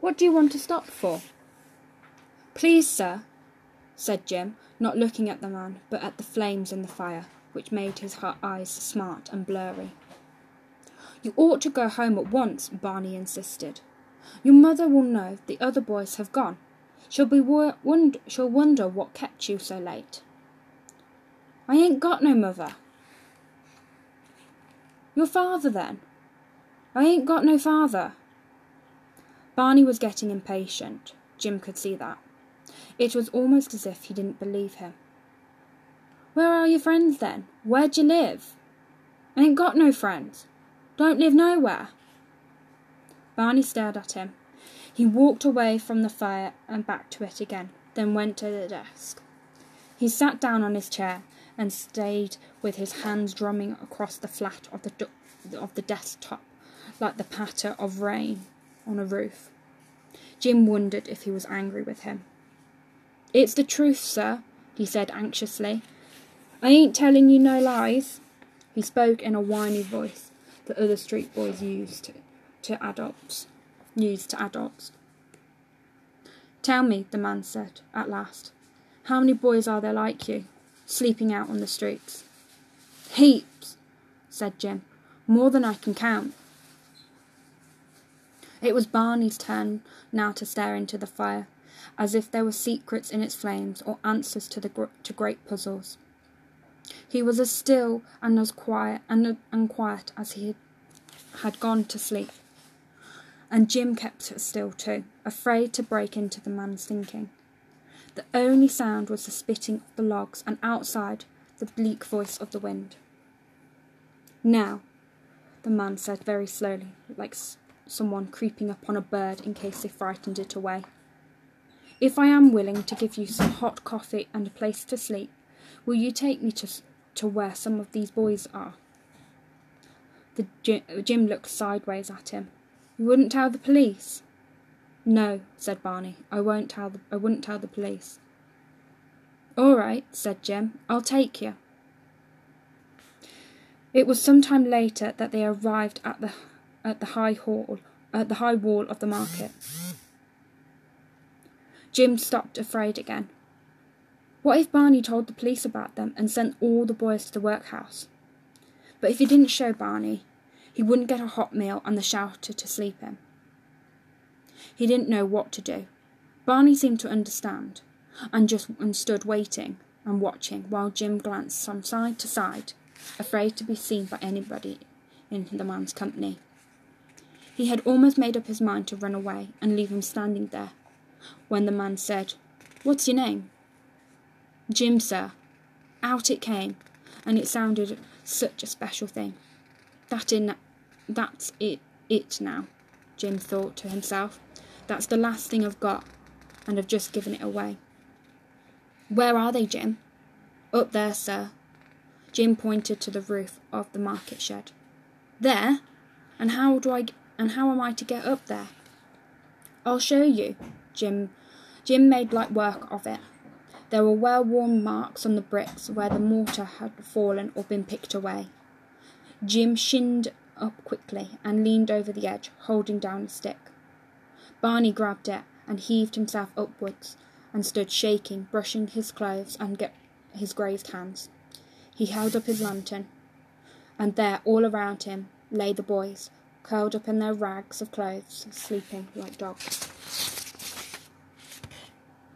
What do you want to stop for? Please, sir, said Jim, not looking at the man, but at the flames in the fire, which made his eyes smart and blurry. You ought to go home at once, Barney insisted. Your mother will know the other boys have gone. She'll be wond- she'll wonder what kept you so late. I ain't got no mother. Your father then? I ain't got no father. Barney was getting impatient. Jim could see that. It was almost as if he didn't believe him. Where are your friends then? Where'd you live? I ain't got no friends. Don't live nowhere. Barney stared at him. He walked away from the fire and back to it again, then went to the desk. He sat down on his chair and stayed with his hands drumming across the flat of the, of the desktop like the patter of rain on a roof. Jim wondered if he was angry with him. It's the truth, sir, he said anxiously. I ain't telling you no lies. He spoke in a whiny voice that other street boys used to, adults. Used to adults. Tell me, the man said, at last, how many boys are there like you, sleeping out on the streets? Heaps, said Jim. More than I can count. It was Barney's turn now to stare into the fire, as if there were secrets in its flames or answers to, the, to great puzzles. He was as still and as quiet and, and quiet as he had gone to sleep. And Jim kept still too, afraid to break into the man's thinking. The only sound was the spitting of the logs, and outside the bleak voice of the wind. Now, the man said very slowly, like someone creeping upon a bird in case they frightened it away. If I am willing to give you some hot coffee and a place to sleep, Will you take me to, to where some of these boys are? The Jim, looked sideways at him. You wouldn't tell the police? No, said Barney. I won't tell the, I wouldn't tell the police. All right, said Jim. I'll take you. It was some time later that they arrived at the at the high hall at the high wall of the market. Jim stopped afraid again. What if Barney told the police about them and sent all the boys to the workhouse? But if he didn't show Barney, he wouldn't get a hot meal and the shelter to sleep in. He didn't know what to do. Barney seemed to understand, and just and stood waiting and watching while Jim glanced from side to side, afraid to be seen by anybody in the man's company. He had almost made up his mind to run away and leave him standing there, when the man said, What's your name? Jim, sir. Out it came, and it sounded such a special thing. That in that's it it now, Jim thought to himself. That's the last thing I've got, and I've just given it away. Where are they, Jim? Up there, sir. Jim pointed to the roof of the market shed. There? And how do I and how am I to get up there? I'll show you. Jim Jim made light work of it. There were well worn marks on the bricks where the mortar had fallen or been picked away. Jim shinned up quickly and leaned over the edge, holding down a stick. Barney grabbed it and heaved himself upwards and stood shaking, brushing his clothes and his grazed hands. He held up his lantern, and there, all around him, lay the boys, curled up in their rags of clothes, sleeping like dogs.